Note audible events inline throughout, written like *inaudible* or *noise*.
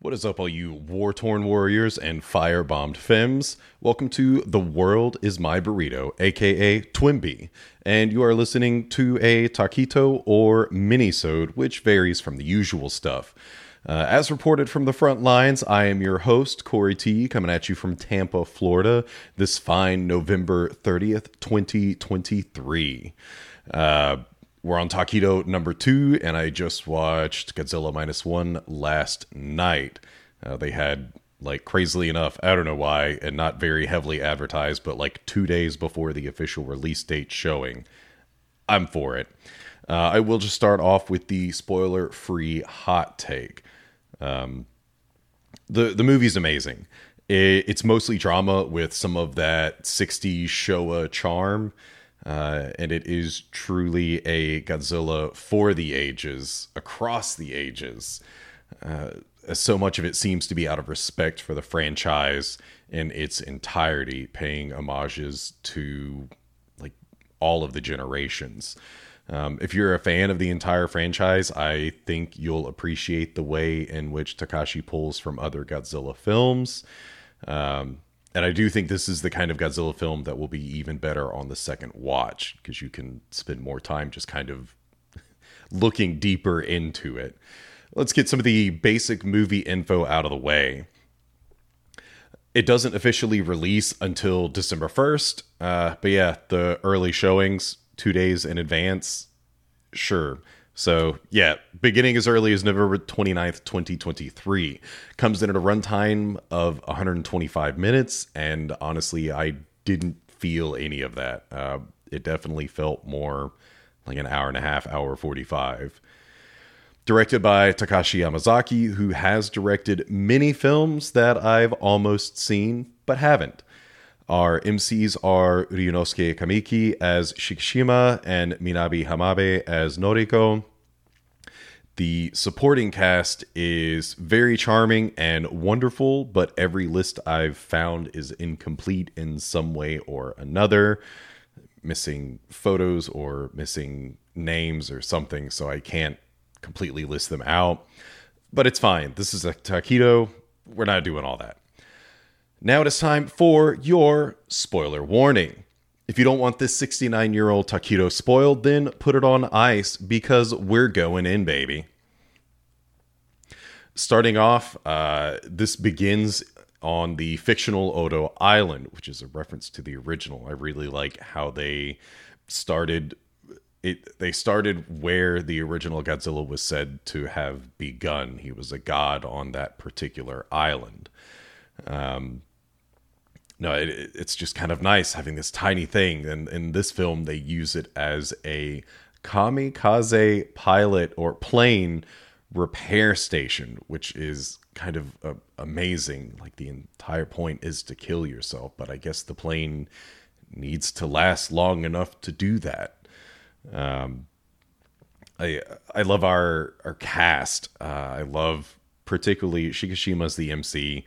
What is up, all you war torn warriors and firebombed femmes? Welcome to The World is My Burrito, aka Twimby, and you are listening to a taquito or minisode, which varies from the usual stuff. Uh, as reported from the front lines, I am your host, Corey T, coming at you from Tampa, Florida, this fine November 30th, 2023. Uh, we're on Taquito number two, and I just watched Godzilla minus one last night. Uh, they had, like, crazily enough, I don't know why, and not very heavily advertised, but like two days before the official release date showing. I'm for it. Uh, I will just start off with the spoiler free hot take. Um, the the movie's amazing. It, it's mostly drama with some of that 60s Showa charm. Uh, and it is truly a Godzilla for the ages, across the ages. Uh, so much of it seems to be out of respect for the franchise in its entirety, paying homages to like all of the generations. Um, if you're a fan of the entire franchise, I think you'll appreciate the way in which Takashi pulls from other Godzilla films. Um, and I do think this is the kind of Godzilla film that will be even better on the second watch because you can spend more time just kind of *laughs* looking deeper into it. Let's get some of the basic movie info out of the way. It doesn't officially release until December 1st, uh, but yeah, the early showings two days in advance, sure. So, yeah, beginning as early as November 29th, 2023. Comes in at a runtime of 125 minutes, and honestly, I didn't feel any of that. Uh, it definitely felt more like an hour and a half, hour 45. Directed by Takashi Yamazaki, who has directed many films that I've almost seen but haven't. Our MCs are Ryunosuke Kamiki as Shikishima and Minami Hamabe as Noriko. The supporting cast is very charming and wonderful, but every list I've found is incomplete in some way or another, missing photos or missing names or something, so I can't completely list them out. But it's fine. This is a taquito. We're not doing all that. Now it is time for your spoiler warning. If you don't want this 69 year old taquito spoiled, then put it on ice because we're going in, baby. Starting off, uh, this begins on the fictional Odo Island, which is a reference to the original. I really like how they started it they started where the original Godzilla was said to have begun. He was a god on that particular island. Um, no, it, it's just kind of nice having this tiny thing. And in this film, they use it as a kamikaze pilot or plane repair station, which is kind of uh, amazing. Like the entire point is to kill yourself, but I guess the plane needs to last long enough to do that. Um, I I love our our cast. Uh, I love particularly Shikishima's the MC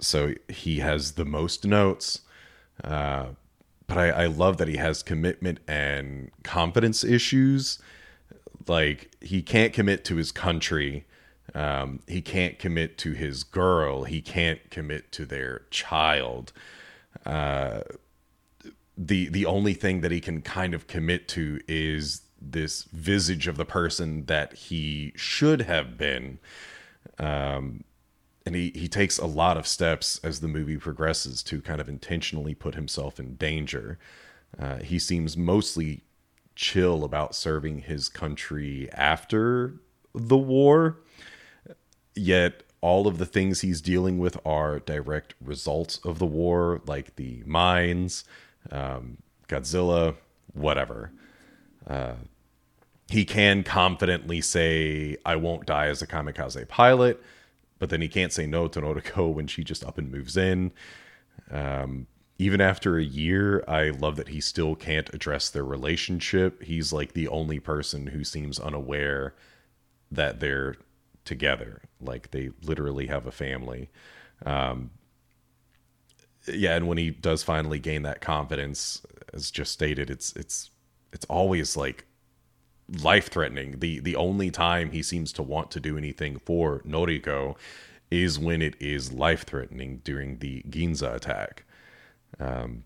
so he has the most notes. Uh, but I, I love that he has commitment and confidence issues. Like he can't commit to his country. Um, he can't commit to his girl. He can't commit to their child. Uh, the the only thing that he can kind of commit to is this visage of the person that he should have been. Um, and he, he takes a lot of steps as the movie progresses to kind of intentionally put himself in danger. Uh, he seems mostly chill about serving his country after the war, yet all of the things he's dealing with are direct results of the war, like the mines, um, Godzilla, whatever. Uh, he can confidently say, I won't die as a kamikaze pilot but then he can't say no to Noriko *laughs* when she just up and moves in. Um, even after a year, I love that he still can't address their relationship. He's like the only person who seems unaware that they're together. Like they literally have a family. Um, yeah, and when he does finally gain that confidence, as just stated, it's it's it's always like life threatening. The the only time he seems to want to do anything for Noriko is when it is life threatening during the Ginza attack. Um,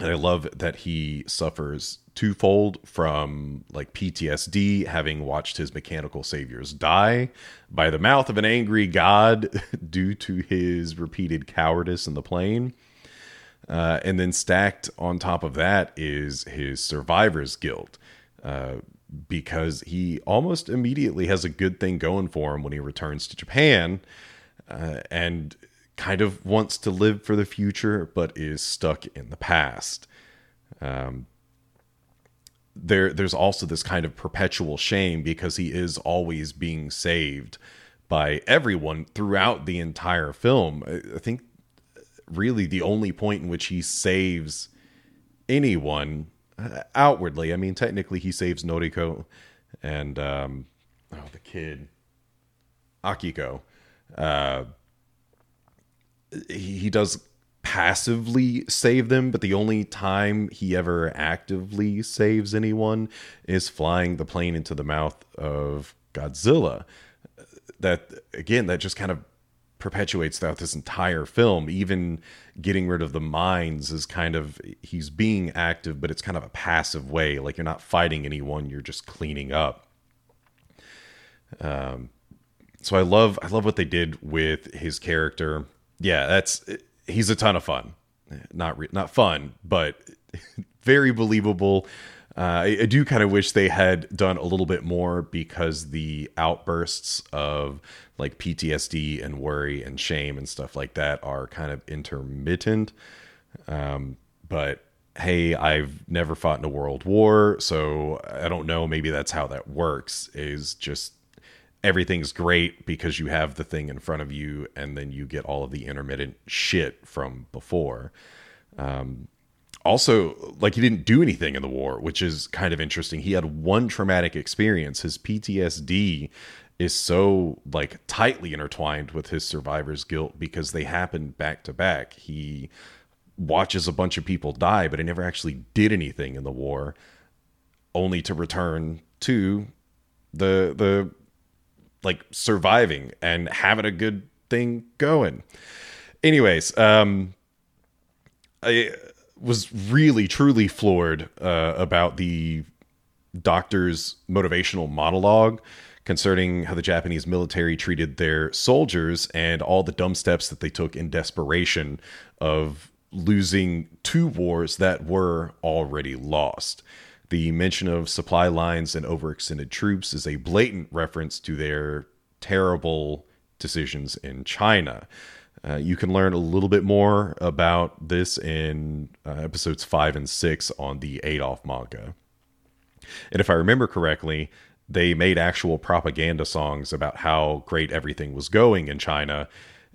and I love that he suffers twofold from like PTSD, having watched his mechanical saviors die by the mouth of an angry god *laughs* due to his repeated cowardice in the plane. Uh, and then stacked on top of that is his survivor's guilt, uh, because he almost immediately has a good thing going for him when he returns to Japan, uh, and kind of wants to live for the future, but is stuck in the past. Um, there, there's also this kind of perpetual shame because he is always being saved by everyone throughout the entire film. I think really the only point in which he saves anyone outwardly. I mean, technically, he saves Noriko and um, oh, the kid Akiko. Uh, he, he does passively save them, but the only time he ever actively saves anyone is flying the plane into the mouth of Godzilla. That again, that just kind of perpetuates throughout this entire film. Even getting rid of the mines is kind of he's being active, but it's kind of a passive way. Like you're not fighting anyone, you're just cleaning up. Um, so I love I love what they did with his character. Yeah, that's he's a ton of fun. Not re- not fun, but *laughs* very believable. Uh, I, I, do kind of wish they had done a little bit more because the outbursts of like PTSD and worry and shame and stuff like that are kind of intermittent. Um, but hey, I've never fought in a world war, so I don't know. Maybe that's how that works. Is just everything's great because you have the thing in front of you and then you get all of the intermittent shit from before um, also like he didn't do anything in the war which is kind of interesting. He had one traumatic experience. His ptsd is so like tightly intertwined with his survivor's guilt because they happened back to back. He watches a bunch of people die but he never actually did anything in the war only to return to the the like surviving and having a good thing going. Anyways, um, I was really truly floored uh, about the doctor's motivational monologue concerning how the Japanese military treated their soldiers and all the dumb steps that they took in desperation of losing two wars that were already lost. The mention of supply lines and overextended troops is a blatant reference to their terrible decisions in China. Uh, you can learn a little bit more about this in uh, episodes five and six on the Adolf manga. And if I remember correctly, they made actual propaganda songs about how great everything was going in China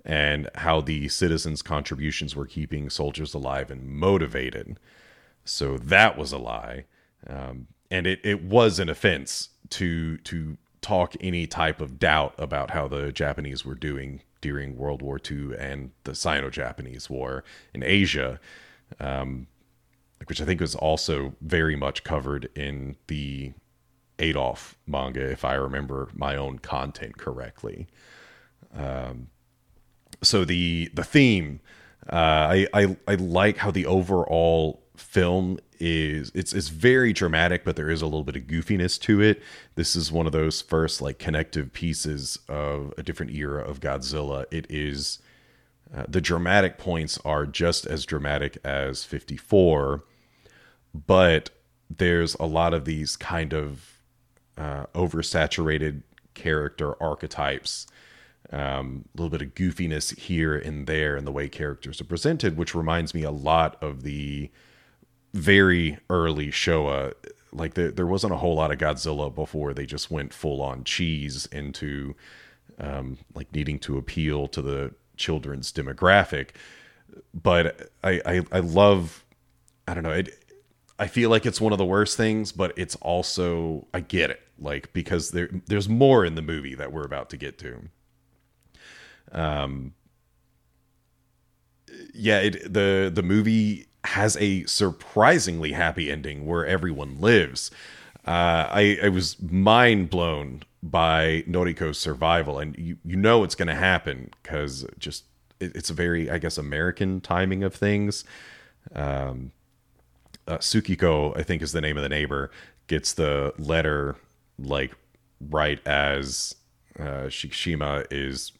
and how the citizens' contributions were keeping soldiers alive and motivated. So that was a lie. Um, and it, it was an offense to to talk any type of doubt about how the Japanese were doing during World War II and the Sino-Japanese War in Asia, um, which I think was also very much covered in the Adolf manga, if I remember my own content correctly. Um, so the the theme, uh, I, I I like how the overall film is it's it's very dramatic, but there is a little bit of goofiness to it. This is one of those first like connective pieces of a different era of Godzilla. It is uh, the dramatic points are just as dramatic as 54, but there's a lot of these kind of uh, oversaturated character archetypes um, a little bit of goofiness here and there in the way characters are presented, which reminds me a lot of the very early Showa. Like the, there wasn't a whole lot of Godzilla before they just went full on cheese into um, like needing to appeal to the children's demographic. But I, I, I love, I don't know, it, I feel like it's one of the worst things, but it's also I get it, like because there there's more in the movie that we're about to get to. Um, yeah, it, the the movie has a surprisingly happy ending where everyone lives. Uh, I, I was mind blown by Noriko's survival, and you, you know it's going to happen because just it, it's a very, I guess, American timing of things. Um, uh, I think is the name of the neighbor, gets the letter like right as uh, Shikishima is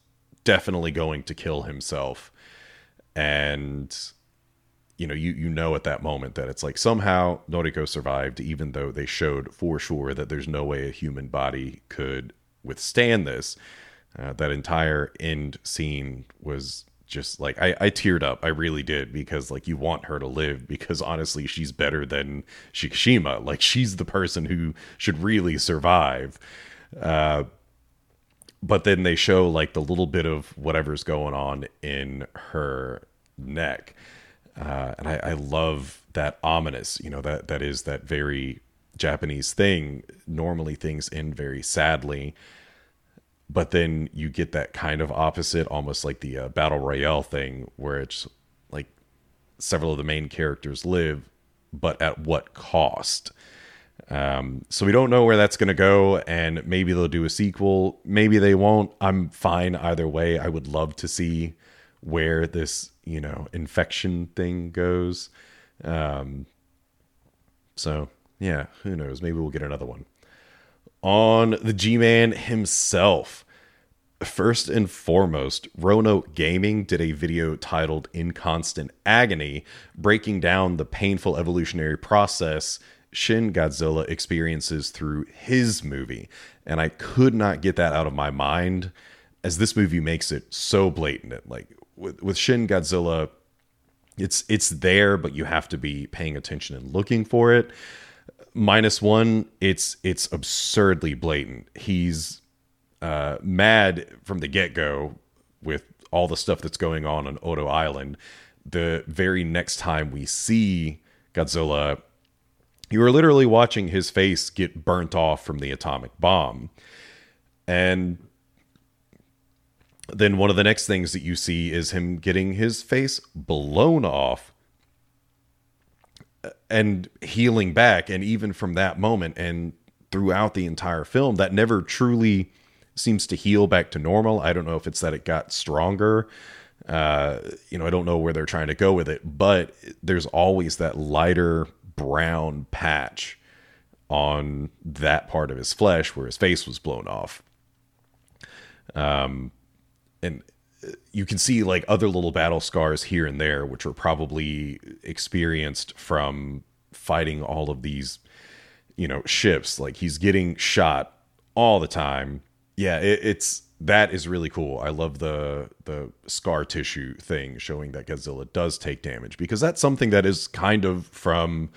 definitely going to kill himself, and you know you you know at that moment that it's like somehow Noriko survived, even though they showed for sure that there's no way a human body could withstand this. Uh, that entire end scene was just like I, I teared up. I really did because like you want her to live because honestly she's better than Shikishima. Like she's the person who should really survive. Uh, but then they show like the little bit of whatever's going on in her neck uh, and I, I love that ominous you know that that is that very japanese thing normally things end very sadly but then you get that kind of opposite almost like the uh, battle royale thing where it's like several of the main characters live but at what cost? Um, so we don't know where that's going to go and maybe they'll do a sequel. Maybe they won't. I'm fine either way. I would love to see where this you know infection thing goes. Um so yeah who knows? Maybe we'll get another one. On the g-man himself first and foremost roanoke gaming did a video titled in constant agony breaking down the painful evolutionary process shin godzilla experiences through his movie. And i could not get that out of my mind as this movie makes it so blatant. Like with, with Shin Godzilla, it's it's there, but you have to be paying attention and looking for it. Minus one, it's it's absurdly blatant. He's uh, mad from the get go with all the stuff that's going on on Odo Island. The very next time we see Godzilla, you are literally watching his face get burnt off from the atomic bomb. And then one of the next things that you see is him getting his face blown off and healing back. And even from that moment and throughout the entire film that never truly seems to heal back to normal. I don't know if it's that it got stronger. Uh, you know i don't know where they're trying to go with it but there's always that lighter brown patch on that part of his flesh where his face was blown off. Um and you can see like other little battle scars here and there, which are probably experienced from fighting all of these, you know, ships. Like he's getting shot all the time. Yeah, it, it's that is really cool. I love the the scar tissue thing showing that Godzilla does take damage because that's something that is kind of from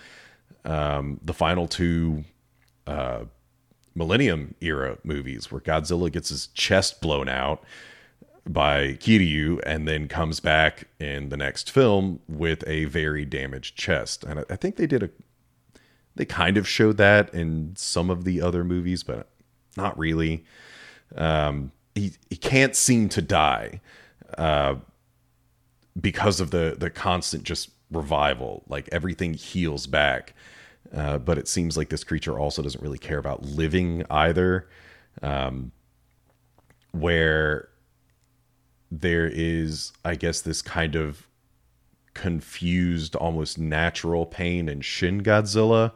um, the final two uh, Millennium era movies where Godzilla gets his chest blown out by Kiryu and then comes back in the next film with a very damaged chest. And I think they did a they kind of showed that in some of the other movies, but not really. Um, he he can't seem to die uh, because of the the constant just revival. Like everything heals back, uh, but it seems like this creature also doesn't really care about living either. Um, where there is, I guess, this kind of confused, almost natural pain in Shin Godzilla.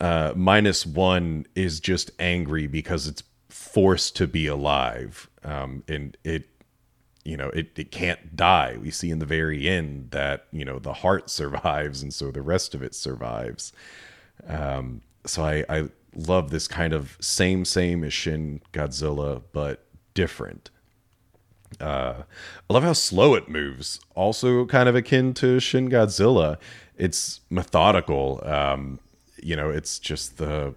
Uh, minus one is just angry because it's forced to be alive, um, and it, you know, it it can't die. We see in the very end that you know the heart *laughs* survives, and so the rest of it survives. Um, so I, I love this kind of same same as Shin Godzilla, but different. Uh, I love how slow it moves. Also, kind of akin to Shin Godzilla. It's methodical. Um, you know, it's just the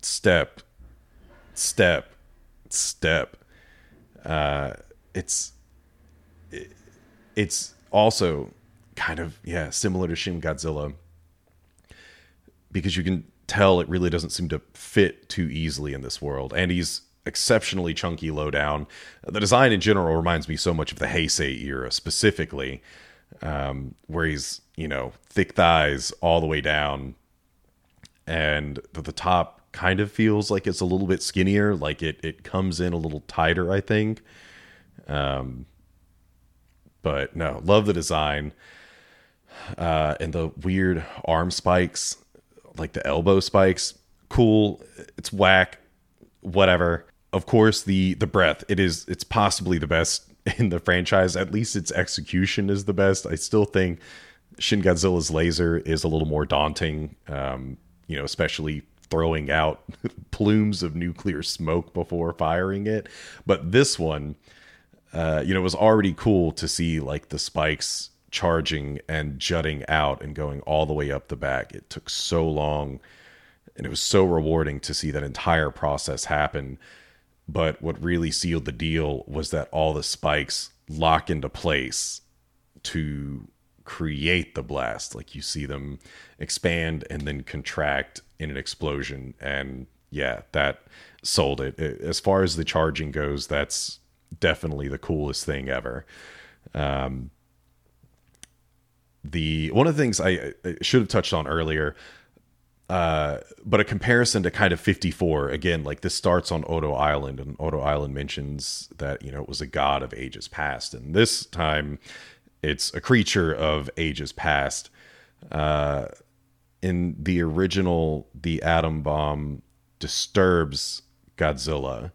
step, step, step. Uh, it's it, it's also kind of yeah similar to Shin Godzilla because you can tell it really doesn't seem to fit too easily in this world, and he's exceptionally chunky lowdown. The design in general reminds me so much of the Heisei era, specifically, um, where he's you know thick thighs all the way down, and the, top kind of feels like it's a little bit skinnier, like it it comes in a little tighter, I think. Um, but no, love the design. Uh, and the weird arm spikes, like the elbow spikes, cool. It's whack, whatever. Of course, the the breath. It is. It's possibly the best *laughs* in the franchise. At least its execution is the best. I still think Shin Godzilla's laser is a little more daunting. Um, you know, especially throwing out *laughs* plumes of nuclear smoke before firing it. But this one, uh, you know, it was already cool to see like the spikes charging and jutting out and going all the way up the back. It took so long and it was so rewarding to see that entire process happen. But what really sealed the deal was that all the spikes lock into place to create the blast. Like you see them expand and then contract in an explosion. And yeah, that sold it. As far as the charging goes, that's definitely the coolest thing ever. Um, the one of the things I, I should have touched on earlier, uh, but a comparison to kind of 54 again, like this starts on Odo Island, and Odo Island mentions that you know it was a god of ages past, and this time it's a creature of ages past. Uh, in the original, the atom bomb disturbs Godzilla.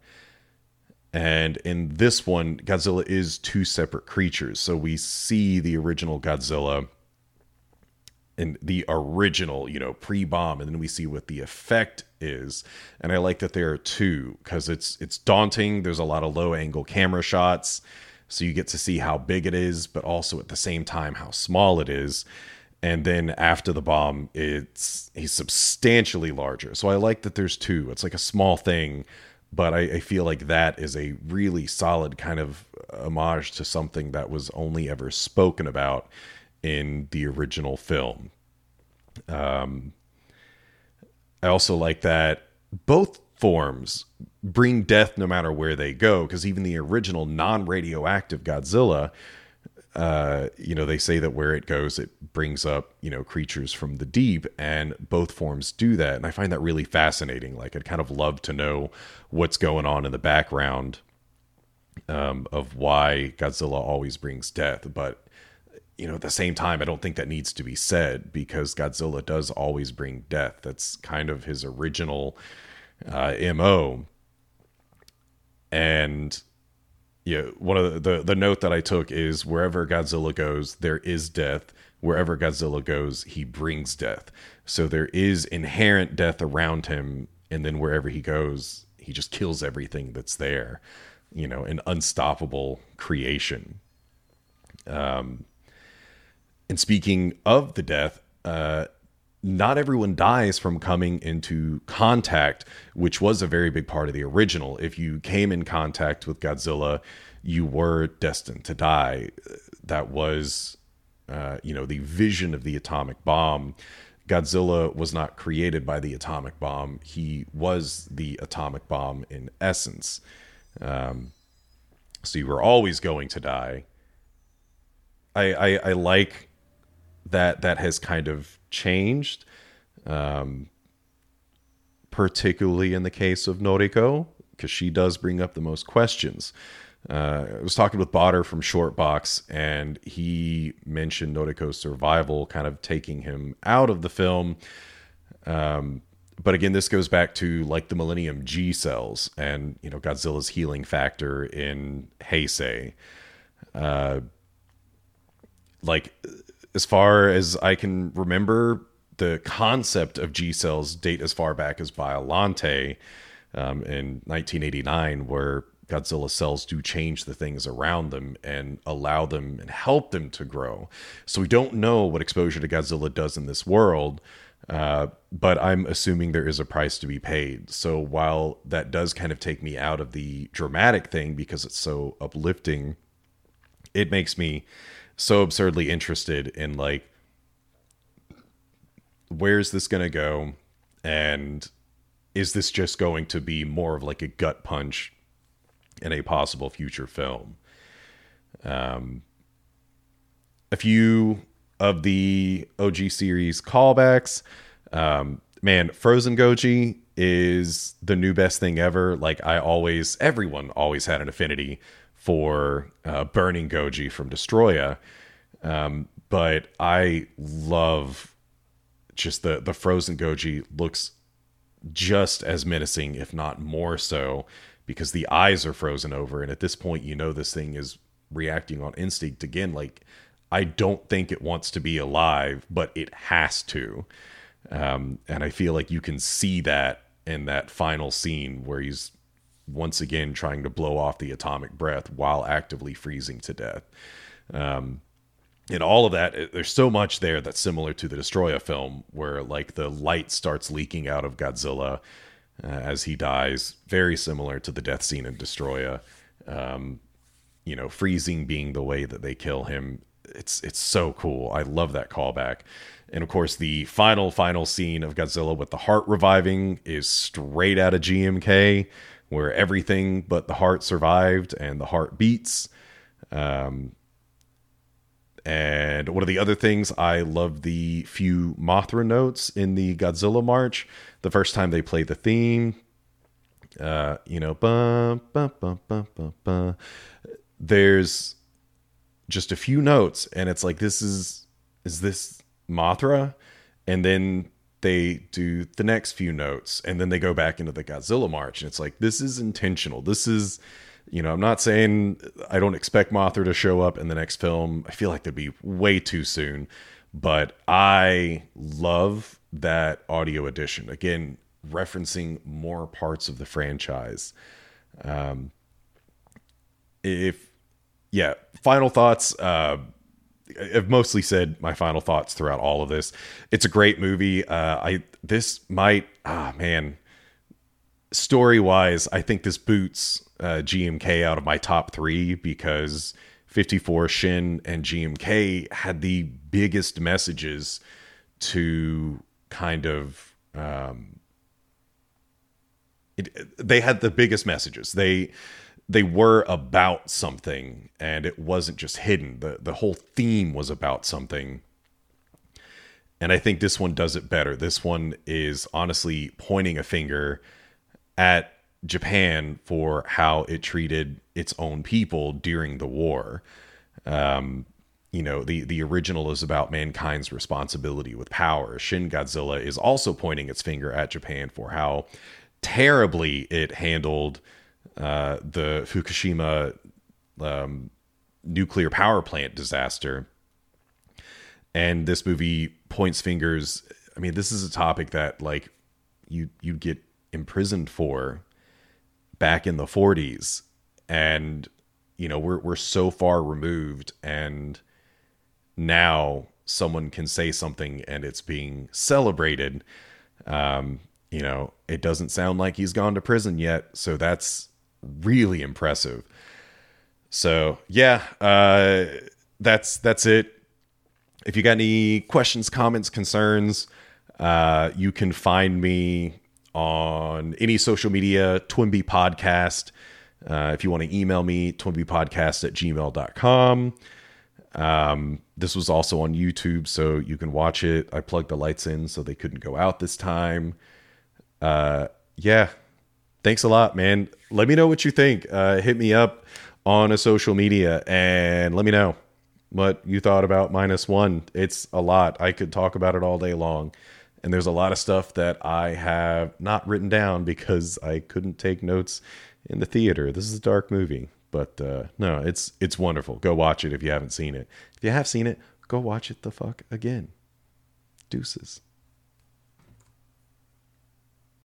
And in this one, Godzilla is two separate creatures. So we see the original Godzilla in the original, you know, pre-bomb, and then we see what the effect is. And I like that there are two because it's it's daunting. There's a lot of low angle camera shots, so you get to see how big it is, but also at the same time how small it is and then after the bomb it's he's substantially larger so i like that there's two it's like a small thing but I, I, feel like that is a really solid kind of homage to something that was only ever spoken about in the original film um, i also like that both forms bring death no matter where they go because even the original non-radioactive godzilla uh, you know, they say that where it goes, it brings up, you know, creatures from the deep, and both forms do that. And I find that really fascinating. Like, I'd kind of love to know what's going on in the background um, of why Godzilla always brings death. But, you know, at the same time, I don't think that needs to be said because Godzilla does always bring death. That's kind of his original uh, MO. And yeah, one of the, the, the note that I took is wherever Godzilla goes, there is death. Wherever Godzilla goes, he brings death. So there is inherent death around him, and then wherever he goes, he just kills everything that's there. You know, an unstoppable creation. Um, and speaking of the death, uh, not everyone dies from coming into contact, which was a very big part of the original. If you came in contact with Godzilla, you were destined to die. That was, uh, you know, the vision of the atomic bomb. Godzilla was not created by the atomic bomb. He was the atomic bomb in essence. Um, so you were always going to die. I, I, I like that that has kind of changed, um, particularly in the case of Noriko, because she does bring up the most questions. Uh, I was talking with Botter from Shortbox, and he mentioned Noriko's survival kind of taking him out of the film. Um, but again, this goes back to like the Millennium G cells and you know Godzilla's healing factor in Heisei. Uh, like as far as I can remember, the concept of G cells date as far back as Biollante um, in 1989, where Godzilla cells do change the things around them and allow them and help them to grow. So we don't know what exposure to Godzilla does in this world, uh, but I'm assuming there is a price to be paid. So while that does kind of take me out of the dramatic thing because it's so uplifting, it makes me so absurdly interested in like where's this going to go and is this just going to be more of like a gut punch in a possible future film um a few of the OG series callbacks um man, Frozen Goji is the new best thing ever. Like I always, everyone always had an affinity for uh, Burning Goji from Destoroyah, um, but I love just the the Frozen Goji looks just as menacing, if not more so, because the eyes are frozen over, and at this point, you know this thing is reacting on instinct again. Like I don't think it wants to be alive, but it has to. Um, and I feel like you can see that in that final scene where he's once again trying to blow off the atomic breath while actively freezing to death. Um, and all of that, there's so much there that's similar to the Destoroyah film, where like the light starts leaking out of Godzilla uh, as he dies, very similar to the death scene in Destoroyah. Um, you know, freezing being the way that they kill him. It's it's so cool. I love that callback. And of course, the final final scene of Godzilla with the heart reviving is straight out of GMK, where everything but the heart survived and the heart beats. Um, and one of the other things, I love the few Mothra notes in the Godzilla March. The first time they play the theme, uh, you know, bum, bum, bum. there's just a few notes, and it's like, this is, is this Mothra? And then they do the next few notes, and then they go back into the Godzilla March, and it's like, this is intentional. This is you know, I'm not saying I don't expect Mothra to show up in the next film. I feel like that'd be way too soon, but I love that audio edition. Again, referencing more parts of the franchise. Um, if yeah, final thoughts. Uh, I've mostly said my final thoughts throughout all of this. It's a great movie. Uh, I this might ah man, story wise, I think this boots uh, GMK out of my top three because 54 Shin and GMK had the biggest messages to kind of um, it, they had the biggest messages. They they were about something and it wasn't just hidden. The the whole theme was about something. And I think this one does it better. This one is honestly pointing a finger at Japan for how it treated its own people during the war. Um, you know, the the original is about mankind's responsibility with power. Shin Godzilla is also pointing its finger at Japan for how terribly it handled uh, the Fukushima um, nuclear power plant disaster. And this movie points fingers. I mean, this is a topic that like you you get imprisoned for back in the 40s and you know we're we're so far removed and now someone can say something and it's being celebrated um you know it doesn't sound like he's gone to prison yet so that's really impressive so yeah uh that's that's it if you got any questions comments concerns uh you can find me on any social media, Twinbee Podcast. Uh, if you want to email me, twinbeepodcast at gmail.com. Um, this was also on YouTube, so you can watch it. I plugged the lights in so they couldn't go out this time. Uh, yeah. Thanks a lot, man. Let me know what you think. Uh, hit me up on a social media and let me know what you thought about minus one. It's a lot. I could talk about it all day long and there's a lot of stuff that I have not written down because I couldn't take notes in the theater. This is a dark movie, but uh, no, it's it's wonderful. Go watch it if you haven't seen it. If you have seen it, go watch it the fuck again. Deuces.